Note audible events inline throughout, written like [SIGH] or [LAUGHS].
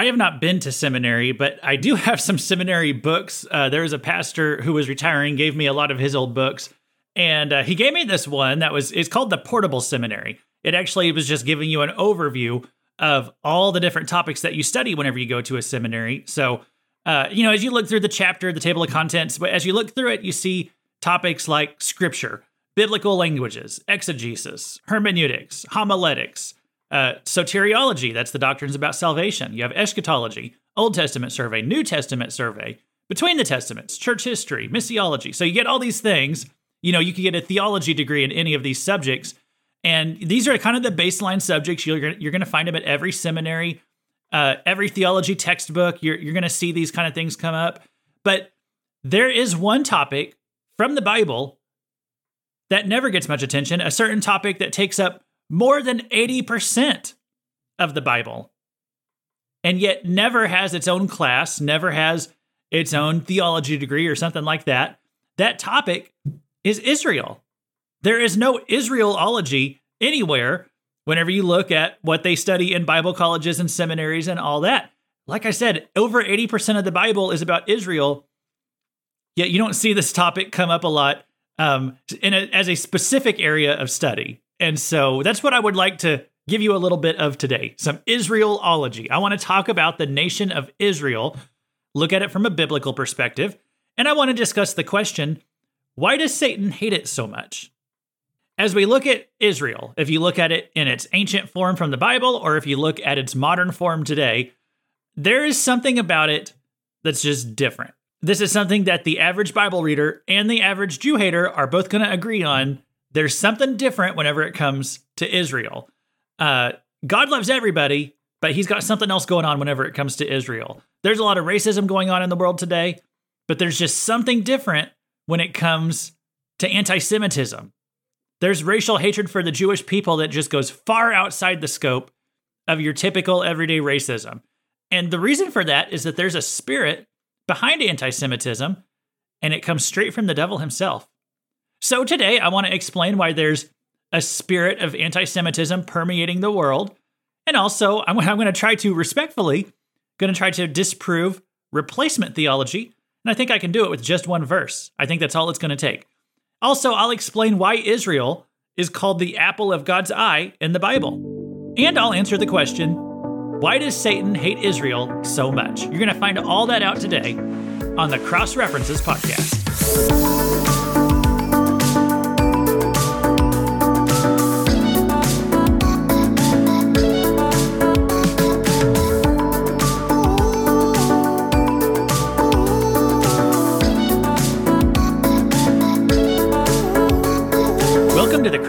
I have not been to seminary, but I do [LAUGHS] have some seminary books. Uh, there was a pastor who was retiring, gave me a lot of his old books, and uh, he gave me this one that was it's called the Portable Seminary. It actually was just giving you an overview of all the different topics that you study whenever you go to a seminary. So, uh, you know, as you look through the chapter, the table of contents, but as you look through it, you see topics like scripture, biblical languages, exegesis, hermeneutics, homiletics, uh, soteriology, that's the doctrines about salvation. You have eschatology, Old Testament survey, New Testament survey, between the testaments, church history, missiology. So you get all these things. You know, you can get a theology degree in any of these subjects. And these are kind of the baseline subjects. You're, you're going to find them at every seminary, uh, every theology textbook. You're, you're going to see these kind of things come up. But there is one topic from the Bible that never gets much attention, a certain topic that takes up more than 80% of the Bible, and yet never has its own class, never has its own theology degree or something like that. That topic is Israel. There is no Israelology anywhere whenever you look at what they study in Bible colleges and seminaries and all that. Like I said, over 80% of the Bible is about Israel, yet you don't see this topic come up a lot um, in a, as a specific area of study. And so that's what I would like to give you a little bit of today some Israelology. I want to talk about the nation of Israel, look at it from a biblical perspective, and I want to discuss the question why does Satan hate it so much? As we look at Israel, if you look at it in its ancient form from the Bible, or if you look at its modern form today, there is something about it that's just different. This is something that the average Bible reader and the average Jew hater are both going to agree on there's something different whenever it comes to Israel. Uh, God loves everybody, but he's got something else going on whenever it comes to Israel. There's a lot of racism going on in the world today, but there's just something different when it comes to anti Semitism. There's racial hatred for the Jewish people that just goes far outside the scope of your typical everyday racism. And the reason for that is that there's a spirit behind anti Semitism, and it comes straight from the devil himself. So today, I want to explain why there's a spirit of anti Semitism permeating the world. And also, I'm, I'm going to try to respectfully, going to try to disprove replacement theology. And I think I can do it with just one verse. I think that's all it's going to take. Also, I'll explain why Israel is called the apple of God's eye in the Bible. And I'll answer the question why does Satan hate Israel so much? You're going to find all that out today on the Cross References Podcast.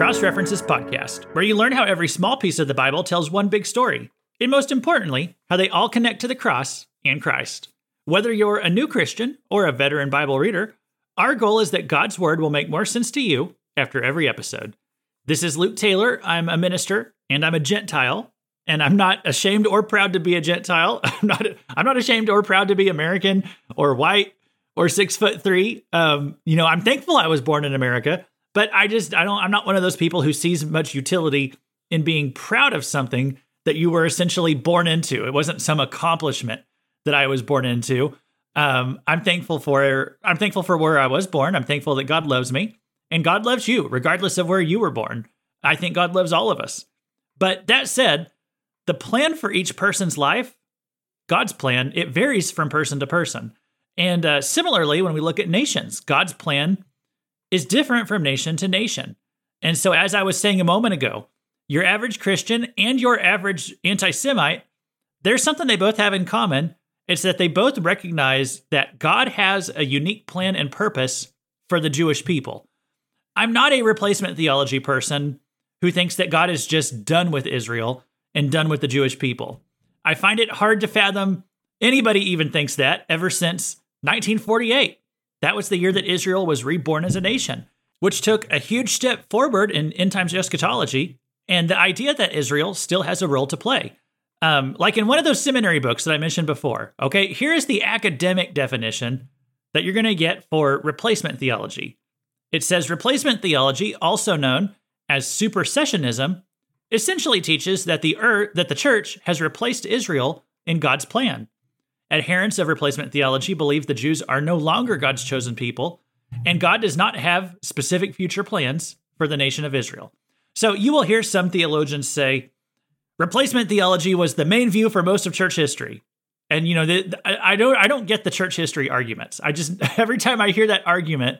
Cross References podcast, where you learn how every small piece of the Bible tells one big story, and most importantly, how they all connect to the cross and Christ. Whether you're a new Christian or a veteran Bible reader, our goal is that God's Word will make more sense to you after every episode. This is Luke Taylor. I'm a minister and I'm a Gentile, and I'm not ashamed or proud to be a Gentile. [LAUGHS] I'm not. I'm not ashamed or proud to be American or white or six foot three. Um, you know, I'm thankful I was born in America. But I just I don't I'm not one of those people who sees much utility in being proud of something that you were essentially born into. It wasn't some accomplishment that I was born into. Um, I'm thankful for I'm thankful for where I was born. I'm thankful that God loves me and God loves you regardless of where you were born. I think God loves all of us. But that said, the plan for each person's life, God's plan, it varies from person to person. And uh, similarly, when we look at nations, God's plan is different from nation to nation. And so, as I was saying a moment ago, your average Christian and your average anti Semite, there's something they both have in common. It's that they both recognize that God has a unique plan and purpose for the Jewish people. I'm not a replacement theology person who thinks that God is just done with Israel and done with the Jewish people. I find it hard to fathom anybody even thinks that ever since 1948. That was the year that Israel was reborn as a nation, which took a huge step forward in end times eschatology and the idea that Israel still has a role to play. Um, like in one of those seminary books that I mentioned before. Okay, here is the academic definition that you're going to get for replacement theology. It says replacement theology, also known as supersessionism, essentially teaches that the earth, that the church has replaced Israel in God's plan. Adherents of replacement theology believe the Jews are no longer God's chosen people, and God does not have specific future plans for the nation of Israel. So you will hear some theologians say replacement theology was the main view for most of church history. And you know, the, I don't I don't get the church history arguments. I just [LAUGHS] every time I hear that argument,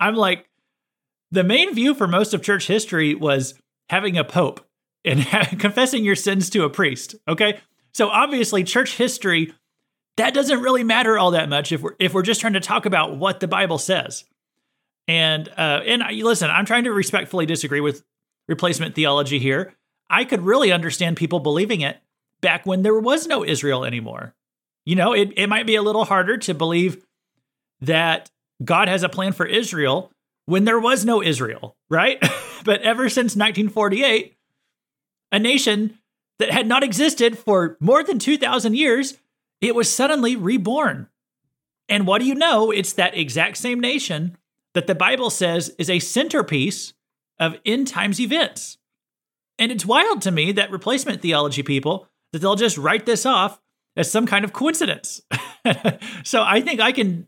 I'm like the main view for most of church history was having a pope and [LAUGHS] confessing your sins to a priest, okay? So obviously church history that doesn't really matter all that much if we're if we're just trying to talk about what the Bible says. And uh, and listen, I'm trying to respectfully disagree with replacement theology here. I could really understand people believing it back when there was no Israel anymore. You know, it, it might be a little harder to believe that God has a plan for Israel when there was no Israel, right? [LAUGHS] but ever since 1948, a nation that had not existed for more than 2,000 years it was suddenly reborn. And what do you know? It's that exact same nation that the Bible says is a centerpiece of end times events. And it's wild to me that replacement theology people that they'll just write this off as some kind of coincidence. [LAUGHS] so I think I can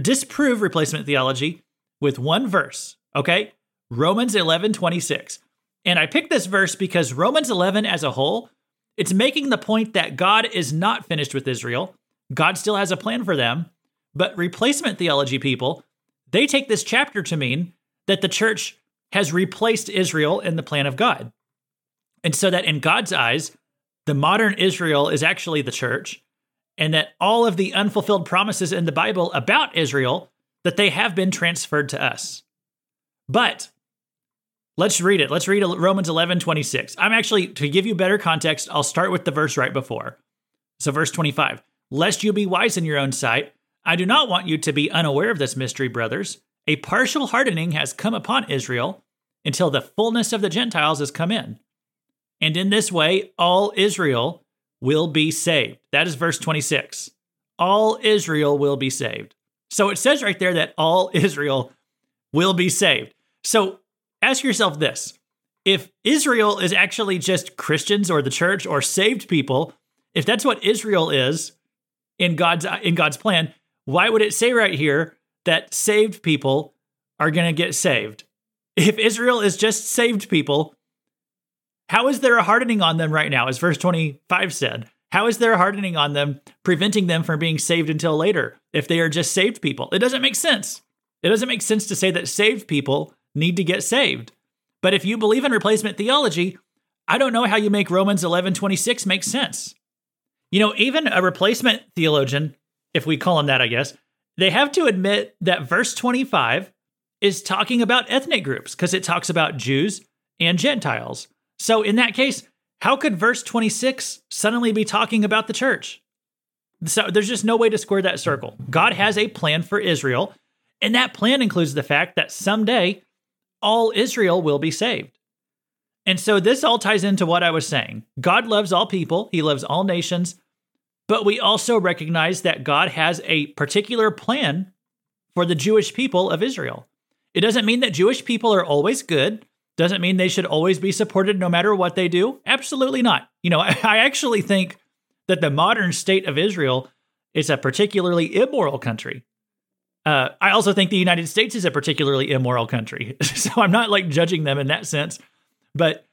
disprove replacement theology with one verse, okay? Romans 11, 26. And I picked this verse because Romans 11 as a whole it's making the point that God is not finished with Israel. God still has a plan for them. But replacement theology people, they take this chapter to mean that the church has replaced Israel in the plan of God. And so that in God's eyes, the modern Israel is actually the church, and that all of the unfulfilled promises in the Bible about Israel that they have been transferred to us. But Let's read it. Let's read Romans 11, 26. I'm actually, to give you better context, I'll start with the verse right before. So, verse 25 Lest you be wise in your own sight, I do not want you to be unaware of this mystery, brothers. A partial hardening has come upon Israel until the fullness of the Gentiles has come in. And in this way, all Israel will be saved. That is verse 26. All Israel will be saved. So it says right there that all Israel will be saved. So ask yourself this if Israel is actually just Christians or the church or saved people, if that's what Israel is in God's in God's plan, why would it say right here that saved people are going to get saved? If Israel is just saved people, how is there a hardening on them right now, as verse 25 said? How is there a hardening on them, preventing them from being saved until later if they are just saved people? It doesn't make sense. It doesn't make sense to say that saved people need to get saved. But if you believe in replacement theology, I don't know how you make Romans 11:26 make sense. You know, even a replacement theologian, if we call him that, I guess, they have to admit that verse 25 is talking about ethnic groups because it talks about Jews and Gentiles. So in that case, how could verse 26 suddenly be talking about the church? So there's just no way to square that circle. God has a plan for Israel, and that plan includes the fact that someday all Israel will be saved. And so this all ties into what I was saying. God loves all people, He loves all nations, but we also recognize that God has a particular plan for the Jewish people of Israel. It doesn't mean that Jewish people are always good, doesn't mean they should always be supported no matter what they do. Absolutely not. You know, [LAUGHS] I actually think that the modern state of Israel is a particularly immoral country. Uh, I also think the United States is a particularly immoral country, [LAUGHS] so I'm not like judging them in that sense. But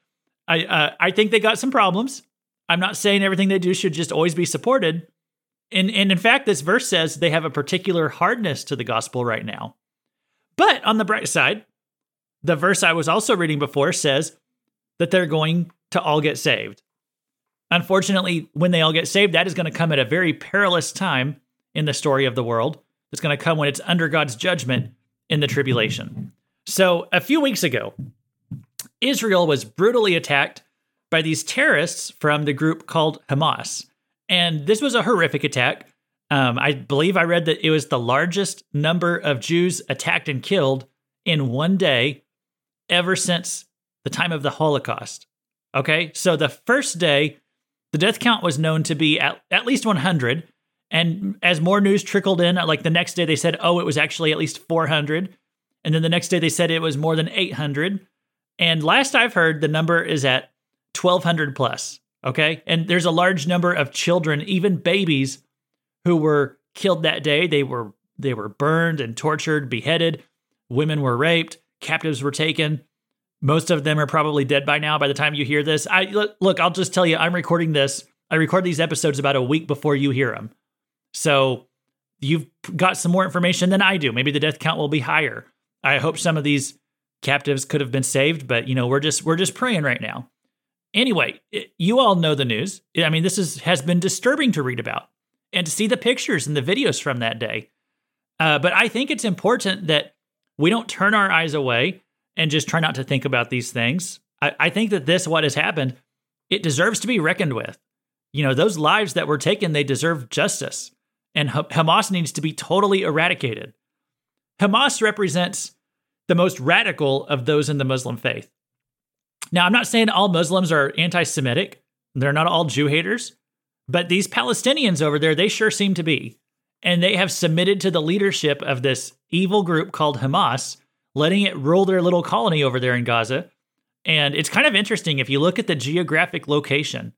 I uh, I think they got some problems. I'm not saying everything they do should just always be supported. And and in fact, this verse says they have a particular hardness to the gospel right now. But on the bright side, the verse I was also reading before says that they're going to all get saved. Unfortunately, when they all get saved, that is going to come at a very perilous time in the story of the world that's going to come when it's under God's judgment in the tribulation. So, a few weeks ago, Israel was brutally attacked by these terrorists from the group called Hamas. And this was a horrific attack. Um, I believe I read that it was the largest number of Jews attacked and killed in one day ever since the time of the Holocaust. Okay, so the first day, the death count was known to be at, at least 100. And as more news trickled in, like the next day they said, oh, it was actually at least 400. And then the next day they said it was more than 800. And last I've heard, the number is at 1200 plus. Okay. And there's a large number of children, even babies, who were killed that day. They were they were burned and tortured, beheaded. Women were raped. Captives were taken. Most of them are probably dead by now. By the time you hear this, I look. I'll just tell you, I'm recording this. I record these episodes about a week before you hear them, so you've got some more information than I do. Maybe the death count will be higher. I hope some of these captives could have been saved, but you know, we're just we're just praying right now. Anyway, it, you all know the news. I mean, this is has been disturbing to read about and to see the pictures and the videos from that day. Uh, but I think it's important that we don't turn our eyes away and just try not to think about these things. I, I think that this, what has happened, it deserves to be reckoned with. You know, those lives that were taken, they deserve justice. And Hamas needs to be totally eradicated. Hamas represents the most radical of those in the Muslim faith. Now, I'm not saying all Muslims are anti Semitic, they're not all Jew haters, but these Palestinians over there, they sure seem to be. And they have submitted to the leadership of this evil group called Hamas, letting it rule their little colony over there in Gaza. And it's kind of interesting if you look at the geographic location.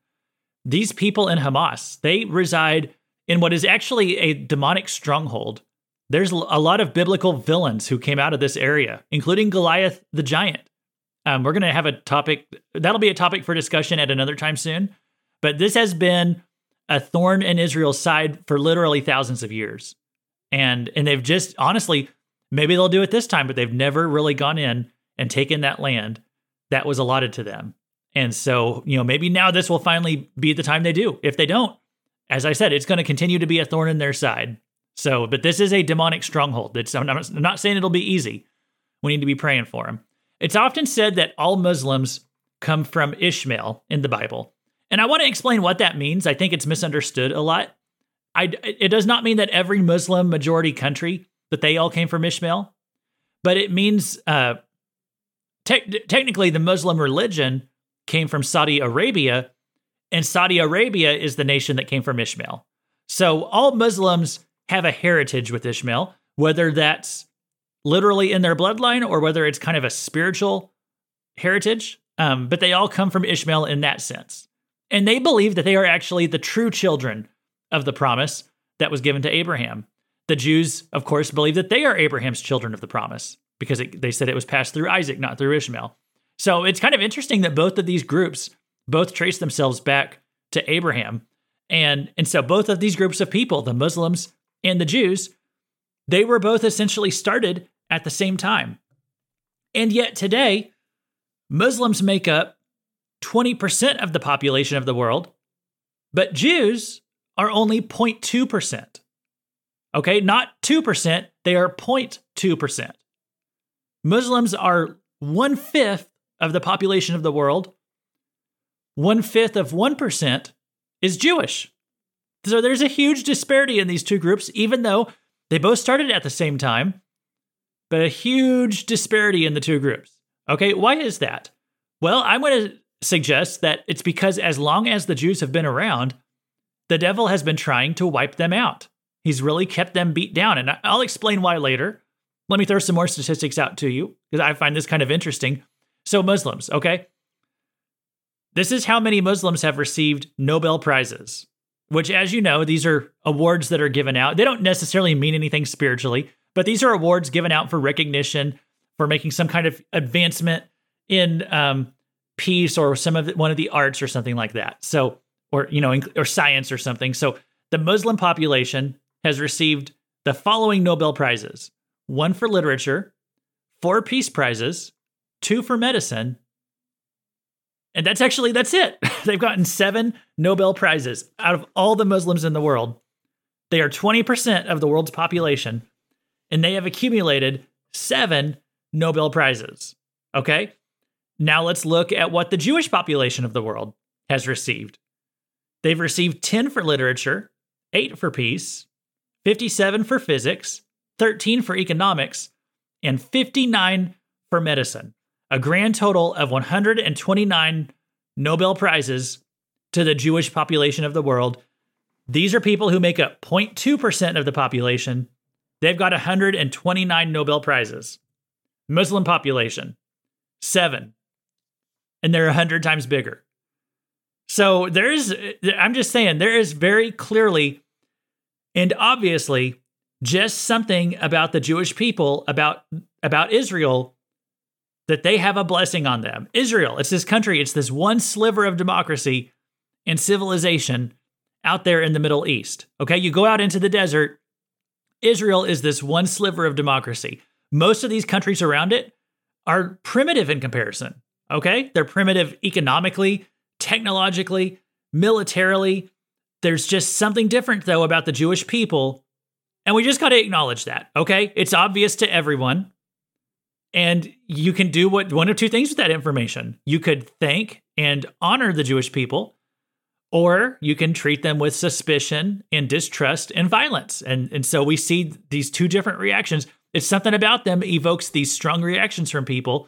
These people in Hamas, they reside in what is actually a demonic stronghold. There's a lot of biblical villains who came out of this area, including Goliath the giant. Um, we're going to have a topic that'll be a topic for discussion at another time soon. But this has been a thorn in Israel's side for literally thousands of years. And and they've just honestly, maybe they'll do it this time, but they've never really gone in and taken that land that was allotted to them. And so, you know, maybe now this will finally be the time they do. If they don't, as I said, it's going to continue to be a thorn in their side. So, but this is a demonic stronghold. It's, I'm not, I'm not saying it'll be easy. We need to be praying for them. It's often said that all Muslims come from Ishmael in the Bible. And I want to explain what that means. I think it's misunderstood a lot. I, it does not mean that every Muslim majority country that they all came from Ishmael, but it means uh, te- technically the Muslim religion came from Saudi Arabia, and Saudi Arabia is the nation that came from Ishmael. So all Muslims have a heritage with Ishmael, whether that's literally in their bloodline or whether it's kind of a spiritual heritage. Um, but they all come from Ishmael in that sense. And they believe that they are actually the true children of the promise that was given to Abraham. The Jews, of course, believe that they are Abraham's children of the promise because it, they said it was passed through Isaac, not through Ishmael. So it's kind of interesting that both of these groups both trace themselves back to Abraham. And, and so both of these groups of people, the Muslims and the Jews, they were both essentially started at the same time. And yet today, Muslims make up 20% of the population of the world, but Jews are only 0.2%. Okay, not 2%, they are 0.2%. Muslims are one fifth of the population of the world. One fifth of 1% is Jewish. So there's a huge disparity in these two groups, even though they both started at the same time, but a huge disparity in the two groups. Okay, why is that? Well, I'm going to suggest that it's because as long as the Jews have been around, the devil has been trying to wipe them out. He's really kept them beat down. And I'll explain why later. Let me throw some more statistics out to you because I find this kind of interesting. So, Muslims, okay? This is how many Muslims have received Nobel Prizes, which, as you know, these are awards that are given out. They don't necessarily mean anything spiritually, but these are awards given out for recognition, for making some kind of advancement in um, peace or some of the, one of the arts or something like that. So, or you know, or science or something. So, the Muslim population has received the following Nobel prizes: one for literature, four peace prizes, two for medicine, and that's actually that's it. [LAUGHS] They've gotten seven Nobel prizes out of all the Muslims in the world. They are 20% of the world's population, and they have accumulated seven Nobel prizes. Okay. Now let's look at what the Jewish population of the world has received. They've received 10 for literature, 8 for peace, 57 for physics, 13 for economics, and 59 for medicine. A grand total of 129 Nobel Prizes to the Jewish population of the world. These are people who make up 0.2% of the population. They've got 129 Nobel Prizes. Muslim population, seven and they're 100 times bigger. So there's, I'm just saying, there is very clearly and obviously just something about the Jewish people, about about Israel, that they have a blessing on them. Israel, it's this country, it's this one sliver of democracy and civilization out there in the Middle East. Okay, you go out into the desert, Israel is this one sliver of democracy. Most of these countries around it are primitive in comparison. Okay, they're primitive economically, technologically, militarily. There's just something different, though, about the Jewish people. And we just got to acknowledge that. Okay, it's obvious to everyone. And you can do what one of two things with that information. You could thank and honor the Jewish people, or you can treat them with suspicion and distrust and violence. And, and so we see these two different reactions. It's something about them evokes these strong reactions from people.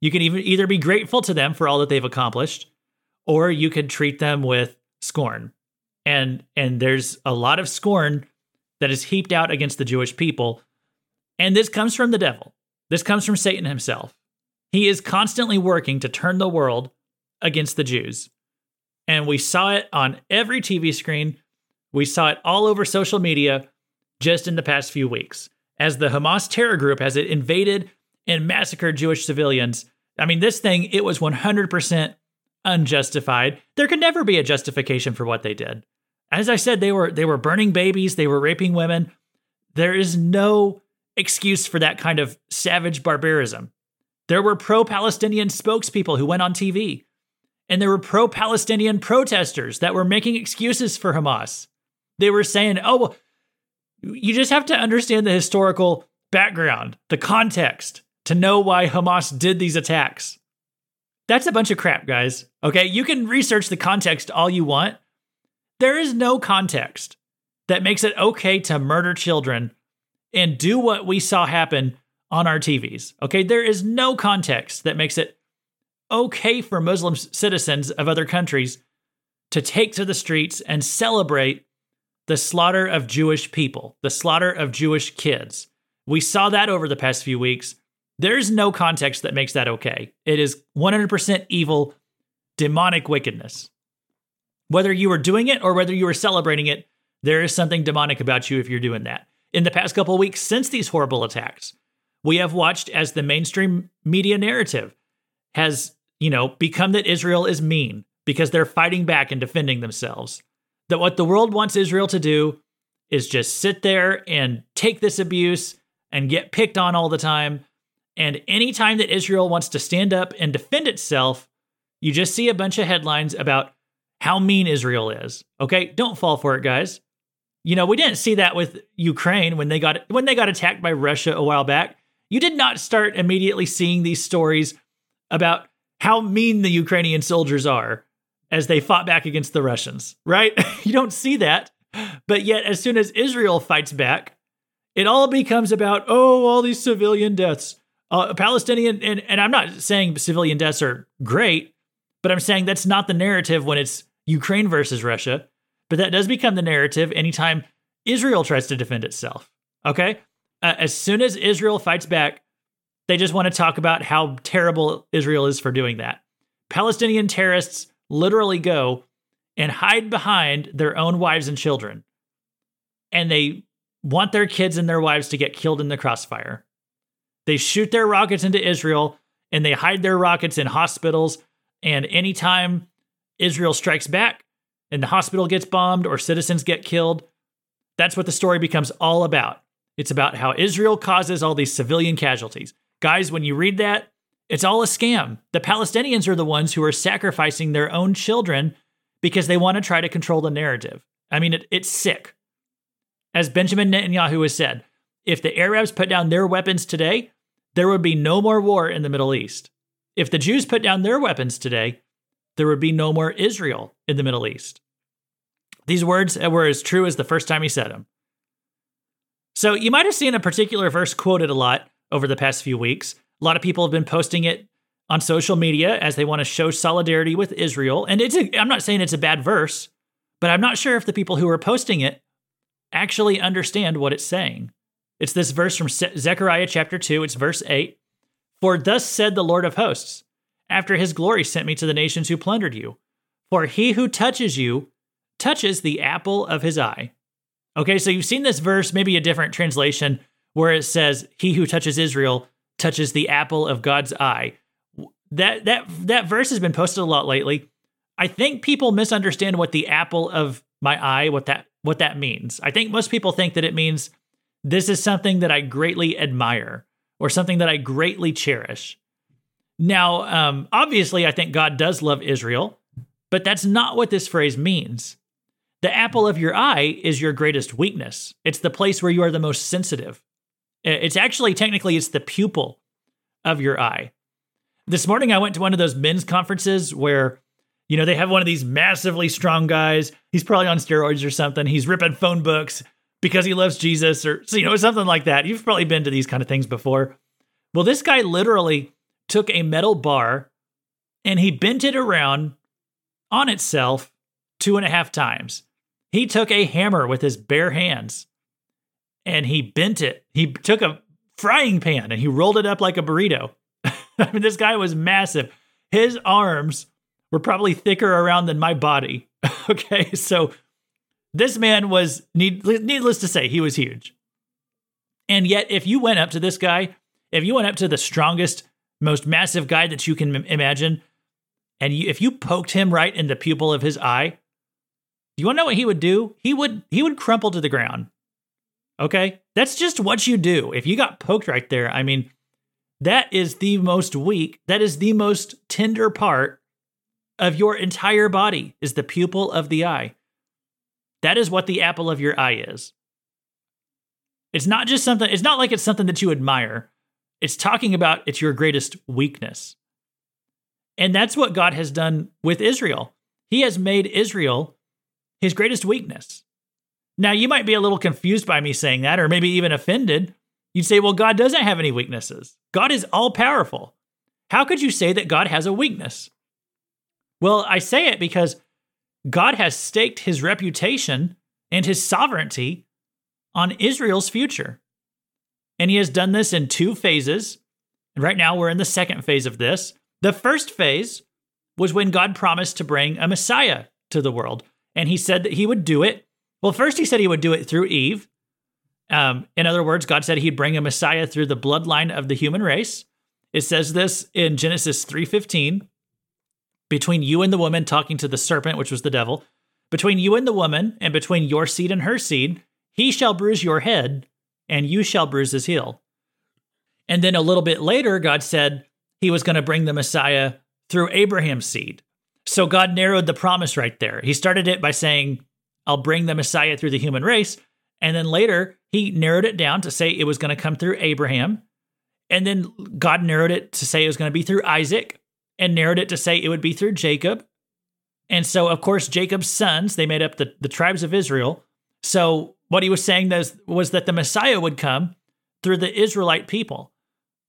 You can even either be grateful to them for all that they've accomplished, or you could treat them with scorn. And and there's a lot of scorn that is heaped out against the Jewish people. And this comes from the devil. This comes from Satan himself. He is constantly working to turn the world against the Jews. And we saw it on every TV screen. We saw it all over social media just in the past few weeks. As the Hamas terror group has it invaded and massacred Jewish civilians. I mean, this thing, it was 100% unjustified. There could never be a justification for what they did. As I said, they were they were burning babies, they were raping women. There is no excuse for that kind of savage barbarism. There were pro-Palestinian spokespeople who went on TV, and there were pro-Palestinian protesters that were making excuses for Hamas. They were saying, "Oh, you just have to understand the historical background, the context to know why Hamas did these attacks." That's a bunch of crap, guys. Okay, you can research the context all you want. There is no context that makes it okay to murder children and do what we saw happen on our TVs. Okay, there is no context that makes it okay for Muslim citizens of other countries to take to the streets and celebrate the slaughter of Jewish people, the slaughter of Jewish kids. We saw that over the past few weeks. There's no context that makes that okay. It is 100% evil, demonic wickedness. Whether you were doing it or whether you were celebrating it, there is something demonic about you if you're doing that. In the past couple weeks since these horrible attacks, we have watched as the mainstream media narrative has, you know, become that Israel is mean because they're fighting back and defending themselves. That what the world wants Israel to do is just sit there and take this abuse and get picked on all the time. And anytime that Israel wants to stand up and defend itself, you just see a bunch of headlines about how mean Israel is. Okay, don't fall for it, guys. You know, we didn't see that with Ukraine when they got when they got attacked by Russia a while back. You did not start immediately seeing these stories about how mean the Ukrainian soldiers are as they fought back against the Russians, right? [LAUGHS] you don't see that. But yet as soon as Israel fights back, it all becomes about oh, all these civilian deaths. Uh, Palestinian and, and I'm not saying civilian deaths are great, but I'm saying that's not the narrative when it's Ukraine versus Russia, but that does become the narrative anytime Israel tries to defend itself. Okay? Uh, as soon as Israel fights back, they just want to talk about how terrible Israel is for doing that. Palestinian terrorists literally go and hide behind their own wives and children. And they want their kids and their wives to get killed in the crossfire. They shoot their rockets into Israel and they hide their rockets in hospitals. And anytime Israel strikes back and the hospital gets bombed or citizens get killed. That's what the story becomes all about. It's about how Israel causes all these civilian casualties. Guys, when you read that, it's all a scam. The Palestinians are the ones who are sacrificing their own children because they want to try to control the narrative. I mean, it, it's sick. As Benjamin Netanyahu has said, if the Arabs put down their weapons today, there would be no more war in the Middle East. If the Jews put down their weapons today, there would be no more Israel in the Middle East. These words were as true as the first time he said them. So you might have seen a particular verse quoted a lot over the past few weeks. A lot of people have been posting it on social media as they want to show solidarity with Israel. And it's a, I'm not saying it's a bad verse, but I'm not sure if the people who are posting it actually understand what it's saying. It's this verse from Zechariah chapter 2, it's verse 8. For thus said the Lord of hosts, after his glory sent me to the nations who plundered you. For he who touches you touches the apple of his eye. Okay, so you've seen this verse, maybe a different translation, where it says, He who touches Israel touches the apple of God's eye. That that that verse has been posted a lot lately. I think people misunderstand what the apple of my eye, what that what that means. I think most people think that it means this is something that I greatly admire or something that I greatly cherish. Now, um, obviously, I think God does love Israel, but that's not what this phrase means. The apple of your eye is your greatest weakness. It's the place where you are the most sensitive. It's actually technically it's the pupil of your eye. This morning I went to one of those men's conferences where you know they have one of these massively strong guys. He's probably on steroids or something. He's ripping phone books because he loves Jesus or you know something like that. You've probably been to these kind of things before. Well, this guy literally took a metal bar and he bent it around on itself two and a half times. He took a hammer with his bare hands and he bent it. He took a frying pan and he rolled it up like a burrito. [LAUGHS] I mean, this guy was massive. His arms were probably thicker around than my body. [LAUGHS] okay, so this man was, need, needless to say, he was huge. And yet, if you went up to this guy, if you went up to the strongest, most massive guy that you can imagine, and you, if you poked him right in the pupil of his eye, you want to know what he would do? He would he would crumple to the ground. Okay? That's just what you do. If you got poked right there, I mean, that is the most weak, that is the most tender part of your entire body is the pupil of the eye. That is what the apple of your eye is. It's not just something, it's not like it's something that you admire. It's talking about it's your greatest weakness. And that's what God has done with Israel. He has made Israel his greatest weakness. Now, you might be a little confused by me saying that, or maybe even offended. You'd say, well, God doesn't have any weaknesses. God is all powerful. How could you say that God has a weakness? Well, I say it because God has staked his reputation and his sovereignty on Israel's future. And he has done this in two phases. And right now we're in the second phase of this. The first phase was when God promised to bring a Messiah to the world. And he said that he would do it. Well, first he said he would do it through Eve. Um, in other words, God said he'd bring a Messiah through the bloodline of the human race. It says this in Genesis 3:15 between you and the woman talking to the serpent, which was the devil, between you and the woman, and between your seed and her seed, he shall bruise your head, and you shall bruise his heel. And then a little bit later, God said he was going to bring the Messiah through Abraham's seed. So God narrowed the promise right there. He started it by saying, I'll bring the Messiah through the human race. And then later, he narrowed it down to say it was going to come through Abraham. And then God narrowed it to say it was going to be through Isaac and narrowed it to say it would be through Jacob. And so, of course, Jacob's sons, they made up the, the tribes of Israel. So, what he was saying was, was that the Messiah would come through the Israelite people.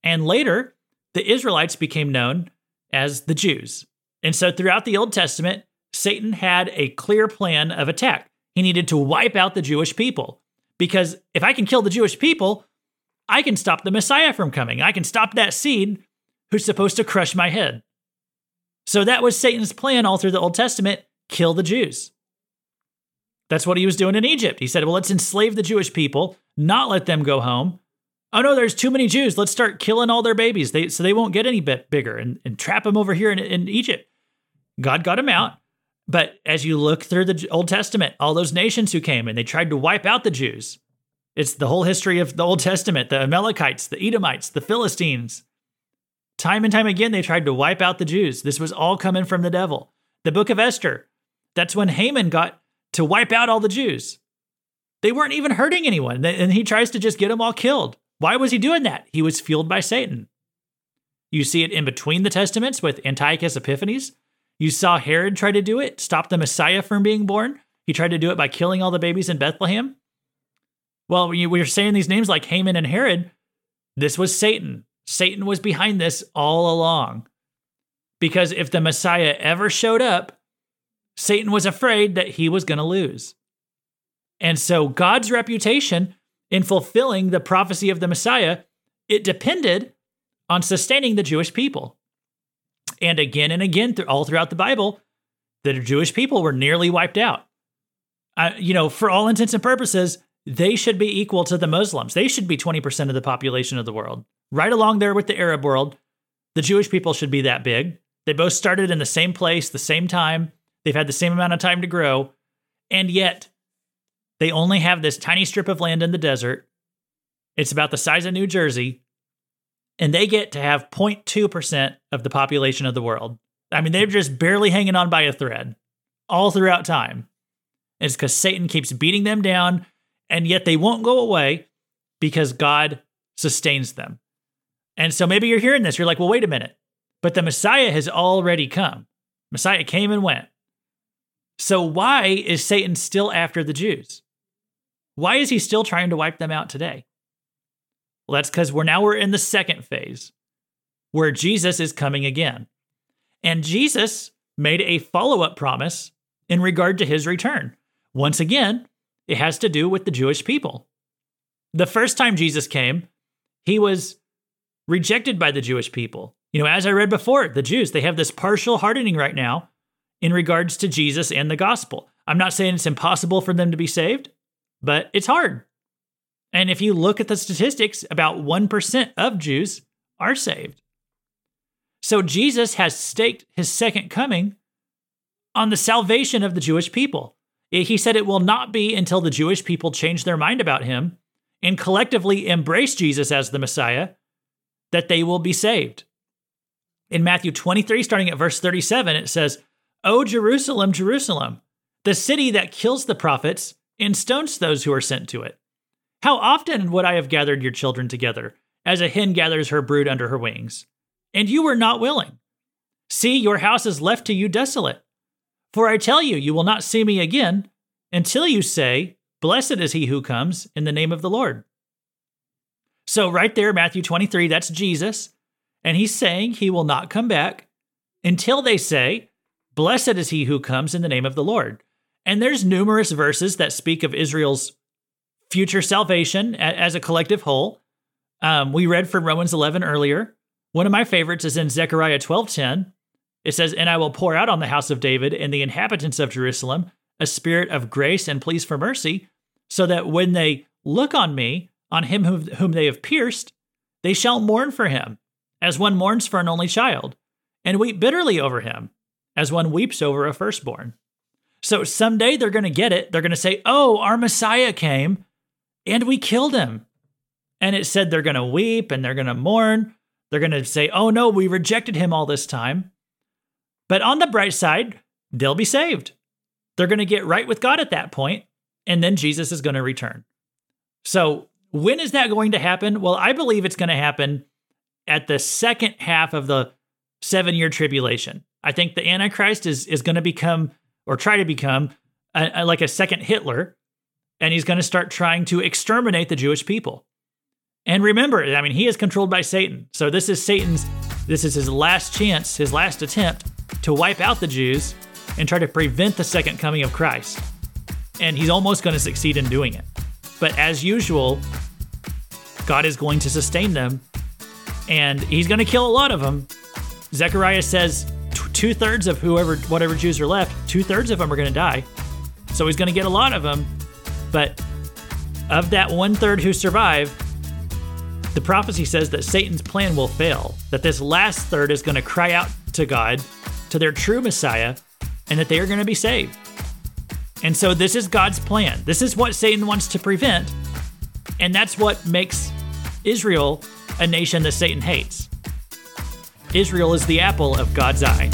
And later, the Israelites became known as the Jews. And so, throughout the Old Testament, Satan had a clear plan of attack. He needed to wipe out the Jewish people. Because if I can kill the Jewish people, I can stop the Messiah from coming. I can stop that seed who's supposed to crush my head. So that was Satan's plan all through the Old Testament kill the Jews. That's what he was doing in Egypt. He said, well, let's enslave the Jewish people, not let them go home. Oh no, there's too many Jews. Let's start killing all their babies they, so they won't get any bit bigger and, and trap them over here in, in Egypt. God got him out. But as you look through the Old Testament, all those nations who came and they tried to wipe out the Jews. It's the whole history of the Old Testament the Amalekites, the Edomites, the Philistines, Time and time again, they tried to wipe out the Jews. This was all coming from the devil. The book of Esther, that's when Haman got to wipe out all the Jews. They weren't even hurting anyone, and he tries to just get them all killed. Why was he doing that? He was fueled by Satan. You see it in between the Testaments with Antiochus Epiphanes. You saw Herod try to do it, stop the Messiah from being born. He tried to do it by killing all the babies in Bethlehem. Well, we were saying these names like Haman and Herod. This was Satan. Satan was behind this all along. Because if the Messiah ever showed up, Satan was afraid that he was going to lose. And so God's reputation in fulfilling the prophecy of the Messiah, it depended on sustaining the Jewish people. And again and again, all throughout the Bible, the Jewish people were nearly wiped out. Uh, you know, for all intents and purposes, they should be equal to the Muslims. They should be 20% of the population of the world. Right along there with the Arab world, the Jewish people should be that big. They both started in the same place, the same time. They've had the same amount of time to grow. And yet, they only have this tiny strip of land in the desert. It's about the size of New Jersey. And they get to have 0.2% of the population of the world. I mean, they're just barely hanging on by a thread all throughout time. It's because Satan keeps beating them down, and yet they won't go away because God sustains them. And so maybe you're hearing this, you're like, well, wait a minute. But the Messiah has already come. Messiah came and went. So why is Satan still after the Jews? Why is he still trying to wipe them out today? Well, that's because we're now we're in the second phase where Jesus is coming again. And Jesus made a follow up promise in regard to his return. Once again, it has to do with the Jewish people. The first time Jesus came, he was rejected by the Jewish people. You know, as I read before, the Jews, they have this partial hardening right now in regards to Jesus and the gospel. I'm not saying it's impossible for them to be saved, but it's hard. And if you look at the statistics, about 1% of Jews are saved. So Jesus has staked his second coming on the salvation of the Jewish people. He said it will not be until the Jewish people change their mind about him and collectively embrace Jesus as the Messiah that they will be saved. In Matthew 23, starting at verse 37, it says, O Jerusalem, Jerusalem, the city that kills the prophets and stones those who are sent to it. How often would I have gathered your children together, as a hen gathers her brood under her wings? And you were not willing. See, your house is left to you desolate. For I tell you, you will not see me again until you say, Blessed is he who comes in the name of the Lord. So, right there, Matthew 23, that's Jesus. And he's saying he will not come back until they say, Blessed is he who comes in the name of the Lord. And there's numerous verses that speak of Israel's future salvation as a collective whole. Um, we read from Romans 11 earlier. One of my favorites is in Zechariah 12:10. It says, "And I will pour out on the house of David and the inhabitants of Jerusalem a spirit of grace and pleas for mercy, so that when they look on me, on him whom, whom they have pierced, they shall mourn for him, as one mourns for an only child, and weep bitterly over him, as one weeps over a firstborn." So someday they're going to get it. They're going to say, "Oh, our Messiah came, and we killed him." And it said they're going to weep and they're going to mourn. They're going to say, "Oh no, we rejected him all this time." But on the bright side, they'll be saved. They're going to get right with God at that point, and then Jesus is going to return. So, when is that going to happen? Well, I believe it's going to happen at the second half of the seven year tribulation. I think the Antichrist is, is going to become, or try to become, a, a, like a second Hitler, and he's going to start trying to exterminate the Jewish people. And remember, I mean, he is controlled by Satan. So, this is Satan's, this is his last chance, his last attempt to wipe out the Jews and try to prevent the second coming of Christ. And he's almost going to succeed in doing it. But as usual, God is going to sustain them and he's going to kill a lot of them. Zechariah says two thirds of whoever, whatever Jews are left, two thirds of them are going to die. So he's going to get a lot of them. But of that one third who survive, the prophecy says that Satan's plan will fail, that this last third is going to cry out to God to their true Messiah and that they are going to be saved. And so this is God's plan. This is what Satan wants to prevent. And that's what makes Israel a nation that Satan hates. Israel is the apple of God's eye.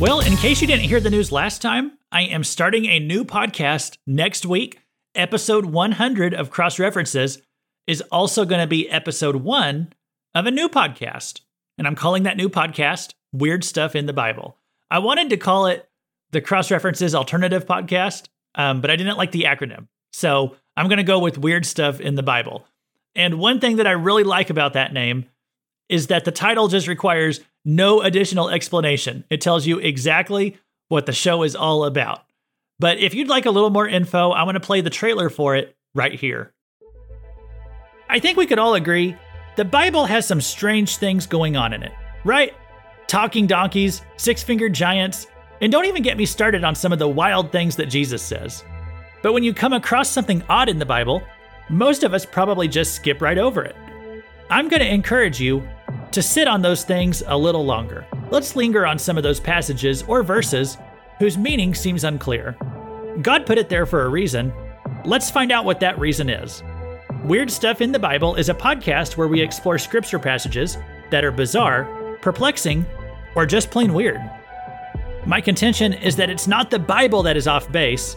Well, in case you didn't hear the news last time, I am starting a new podcast next week. Episode 100 of Cross References is also going to be episode one of a new podcast. And I'm calling that new podcast Weird Stuff in the Bible. I wanted to call it the Cross References Alternative Podcast, um, but I didn't like the acronym. So I'm going to go with Weird Stuff in the Bible. And one thing that I really like about that name is that the title just requires no additional explanation. It tells you exactly what the show is all about. But if you'd like a little more info, I'm going to play the trailer for it right here. I think we could all agree the Bible has some strange things going on in it, right? Talking donkeys, six fingered giants, and don't even get me started on some of the wild things that Jesus says. But when you come across something odd in the Bible, most of us probably just skip right over it. I'm going to encourage you to sit on those things a little longer. Let's linger on some of those passages or verses whose meaning seems unclear. God put it there for a reason. Let's find out what that reason is. Weird Stuff in the Bible is a podcast where we explore scripture passages that are bizarre, perplexing, or just plain weird. My contention is that it's not the Bible that is off base,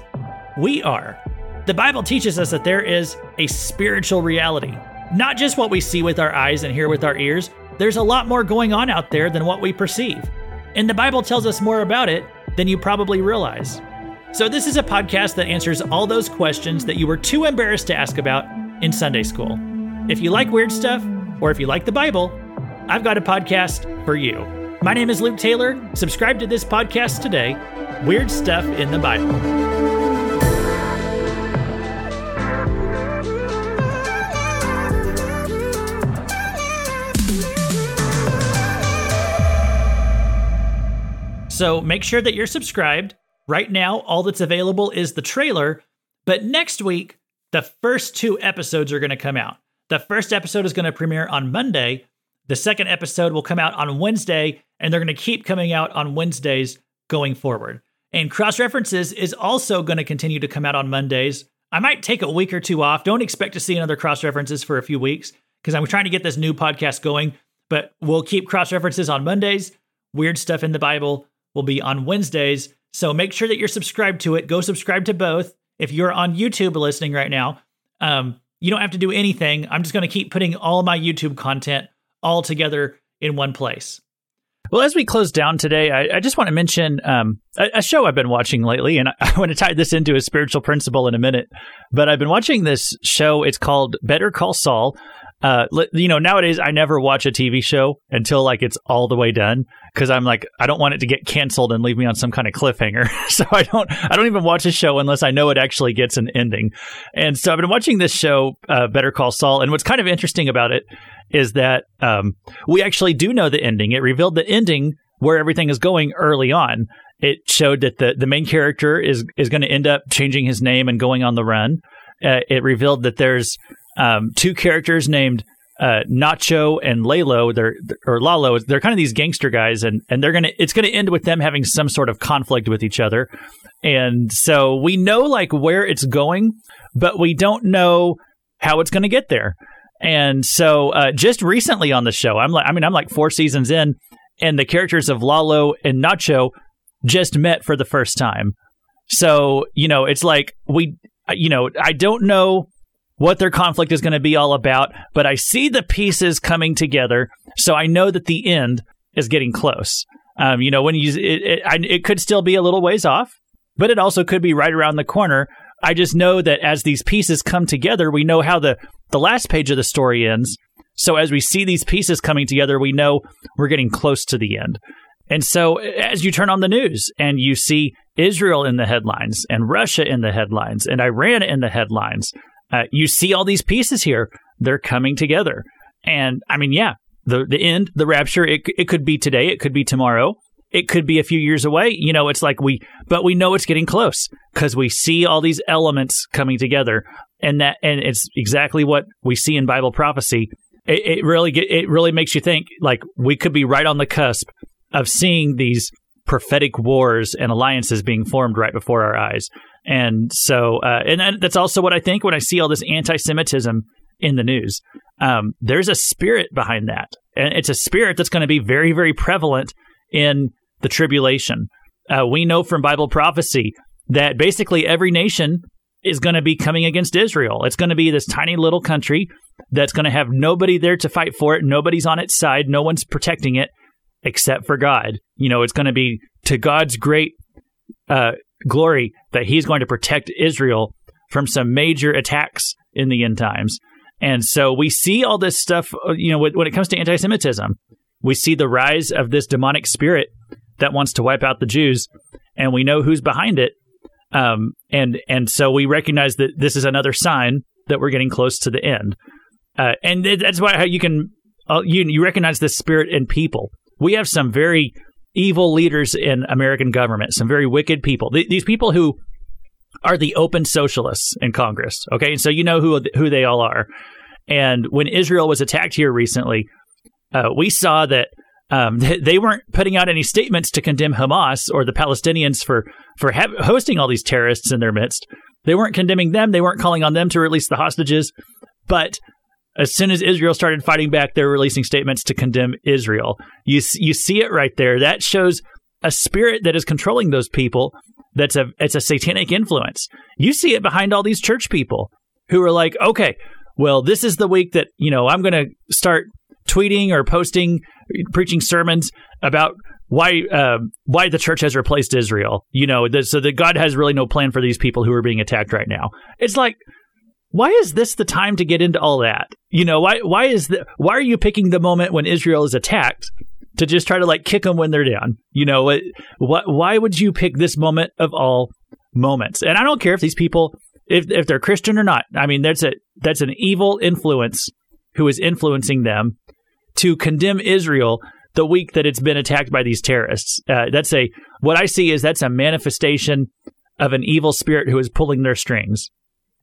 we are. The Bible teaches us that there is a spiritual reality, not just what we see with our eyes and hear with our ears. There's a lot more going on out there than what we perceive. And the Bible tells us more about it than you probably realize. So, this is a podcast that answers all those questions that you were too embarrassed to ask about in Sunday school. If you like weird stuff, or if you like the Bible, I've got a podcast for you. My name is Luke Taylor. Subscribe to this podcast today Weird Stuff in the Bible. So make sure that you're subscribed. Right now, all that's available is the trailer, but next week, the first two episodes are going to come out. The first episode is going to premiere on Monday. The second episode will come out on Wednesday, and they're going to keep coming out on Wednesdays going forward. And Cross References is also going to continue to come out on Mondays. I might take a week or two off. Don't expect to see another Cross References for a few weeks because I'm trying to get this new podcast going, but we'll keep Cross References on Mondays. Weird stuff in the Bible will be on Wednesdays. So make sure that you're subscribed to it. Go subscribe to both. If you're on YouTube listening right now, um, you don't have to do anything. I'm just going to keep putting all my YouTube content all together in one place. Well, as we close down today, I, I just want to mention um, a, a, show I've been watching lately, and I, [LAUGHS] I want to tie this into a spiritual principle in a minute. But I've been watching this show. It's called Better Call Saul uh, you know, nowadays I never watch a TV show until like it's all the way done because I'm like I don't want it to get canceled and leave me on some kind of cliffhanger. [LAUGHS] so I don't I don't even watch a show unless I know it actually gets an ending. And so I've been watching this show, uh, Better Call Saul, and what's kind of interesting about it is that um, we actually do know the ending. It revealed the ending where everything is going early on. It showed that the the main character is is going to end up changing his name and going on the run. Uh, it revealed that there's um, two characters named uh, Nacho and Lalo, they're or Lalo, they're kind of these gangster guys, and and they're gonna it's gonna end with them having some sort of conflict with each other, and so we know like where it's going, but we don't know how it's gonna get there. And so uh, just recently on the show, I'm like, I mean, I'm like four seasons in, and the characters of Lalo and Nacho just met for the first time. So you know, it's like we, you know, I don't know what their conflict is going to be all about, but I see the pieces coming together, so I know that the end is getting close. Um, you know, when you it, it, it could still be a little ways off, but it also could be right around the corner. I just know that as these pieces come together, we know how the the last page of the story ends. So as we see these pieces coming together, we know we're getting close to the end. And so as you turn on the news and you see Israel in the headlines and Russia in the headlines and Iran in the headlines, uh, you see all these pieces here; they're coming together. And I mean, yeah, the the end, the rapture. It it could be today. It could be tomorrow. It could be a few years away. You know, it's like we, but we know it's getting close because we see all these elements coming together, and that and it's exactly what we see in Bible prophecy. It, it really get, it really makes you think like we could be right on the cusp of seeing these prophetic wars and alliances being formed right before our eyes. And so, uh, and that's also what I think when I see all this anti-Semitism in the news. Um, there's a spirit behind that, and it's a spirit that's going to be very, very prevalent in the tribulation. Uh, we know from Bible prophecy that basically every nation is going to be coming against Israel. It's going to be this tiny little country that's going to have nobody there to fight for it. Nobody's on its side. No one's protecting it except for God. You know, it's going to be to God's great uh, glory that he's going to protect Israel from some major attacks in the end times. And so we see all this stuff, uh, you know, when it comes to anti Semitism, we see the rise of this demonic spirit that wants to wipe out the Jews, and we know who's behind it. Um, and and so we recognize that this is another sign that we're getting close to the end. Uh, and that's why you can uh, you you recognize the spirit in people. We have some very evil leaders in American government, some very wicked people. Th- these people who are the open socialists in Congress. Okay, so you know who who they all are. And when Israel was attacked here recently, uh, we saw that um, [LAUGHS] they weren't putting out any statements to condemn Hamas or the Palestinians for for ha- hosting all these terrorists in their midst. They weren't condemning them. They weren't calling on them to release the hostages. But as soon as Israel started fighting back, they're releasing statements to condemn Israel. You you see it right there. That shows a spirit that is controlling those people. That's a it's a satanic influence. You see it behind all these church people who are like, okay, well, this is the week that you know I'm going to start tweeting or posting, preaching sermons about why uh, why the church has replaced Israel. You know, the, so that God has really no plan for these people who are being attacked right now. It's like, why is this the time to get into all that? You know, why why is the why are you picking the moment when Israel is attacked to just try to like kick them when they're down? You know, what why would you pick this moment of all moments? And I don't care if these people if if they're Christian or not. I mean, that's a that's an evil influence who is influencing them to condemn Israel the week that it's been attacked by these terrorists. Uh, that's a what I see is that's a manifestation of an evil spirit who is pulling their strings.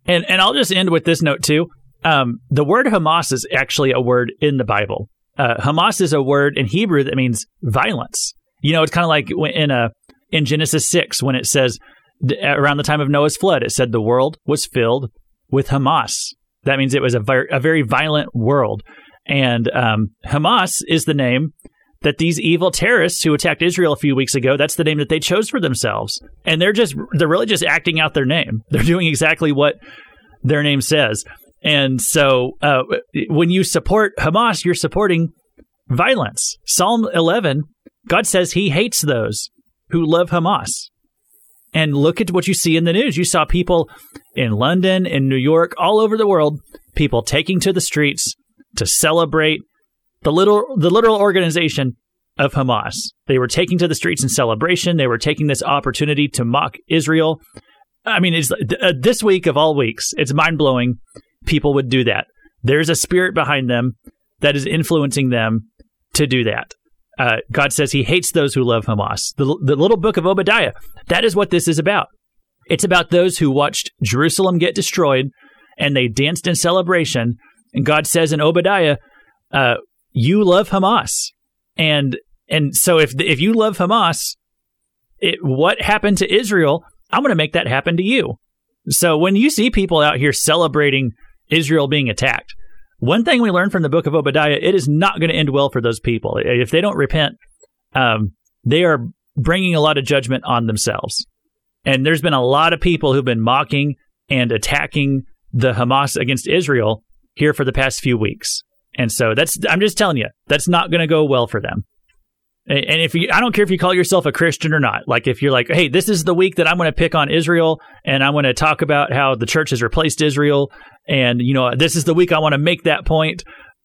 And and I'll just end with this note too. Um, the word Hamas is actually a word in the Bible. Uh, Hamas is a word in Hebrew that means violence. You know, it's kind of like in a in Genesis six when it says around the time of Noah's flood, it said the world was filled with Hamas. That means it was a, a very violent world. And um, Hamas is the name that these evil terrorists who attacked Israel a few weeks ago, that's the name that they chose for themselves. And they're just, they're really just acting out their name. They're doing exactly what their name says. And so uh, when you support Hamas, you're supporting violence. Psalm 11, God says he hates those who love Hamas. And look at what you see in the news. You saw people in London, in New York, all over the world, people taking to the streets to celebrate the little the literal organization of Hamas. They were taking to the streets in celebration. They were taking this opportunity to mock Israel. I mean, it's uh, this week of all weeks. It's mind blowing. People would do that. There's a spirit behind them that is influencing them to do that. Uh, God says He hates those who love Hamas. The, the little book of Obadiah. That is what this is about. It's about those who watched Jerusalem get destroyed and they danced in celebration and God says in Obadiah, uh, "You love Hamas," and and so if if you love Hamas, it, what happened to Israel? I'm going to make that happen to you. So when you see people out here celebrating Israel being attacked, one thing we learned from the book of Obadiah, it is not going to end well for those people. If they don't repent, um, they are bringing a lot of judgment on themselves. And there's been a lot of people who've been mocking and attacking the Hamas against Israel here for the past few weeks. And so that's I'm just telling you, that's not going to go well for them. And if you, I don't care if you call yourself a Christian or not. Like if you're like, hey, this is the week that I'm going to pick on Israel, and I'm going to talk about how the church has replaced Israel, and you know, this is the week I want to make that point.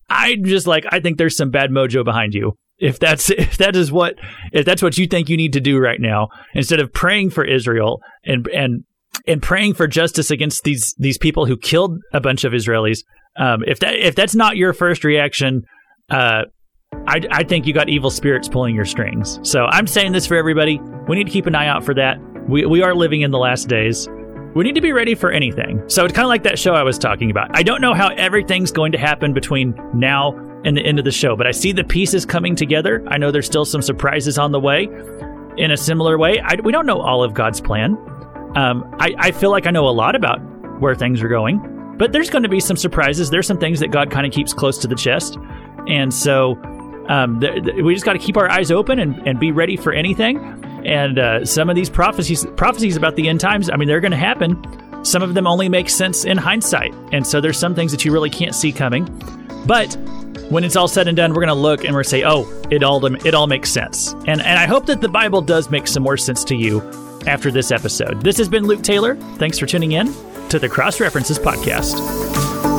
I just like, I think there's some bad mojo behind you. If that's [LAUGHS] if that is what if that's what you think you need to do right now, instead of praying for Israel and and and praying for justice against these these people who killed a bunch of Israelis, um, if that if that's not your first reaction, uh, I, I think you got evil spirits pulling your strings. So I'm saying this for everybody. We need to keep an eye out for that. We we are living in the last days. We need to be ready for anything. So it's kind of like that show I was talking about. I don't know how everything's going to happen between now and the end of the show, but I see the pieces coming together. I know there's still some surprises on the way. In a similar way, I, we don't know all of God's plan. Um, I, I feel like I know a lot about where things are going. But there's going to be some surprises. There's some things that God kind of keeps close to the chest. And so um, th- th- we just got to keep our eyes open and, and be ready for anything. And uh, some of these prophecies prophecies about the end times, I mean, they're going to happen. Some of them only make sense in hindsight. And so there's some things that you really can't see coming. But when it's all said and done, we're going to look and we're say, "Oh, it all it all makes sense." And and I hope that the Bible does make some more sense to you after this episode. This has been Luke Taylor. Thanks for tuning in to the Cross References Podcast.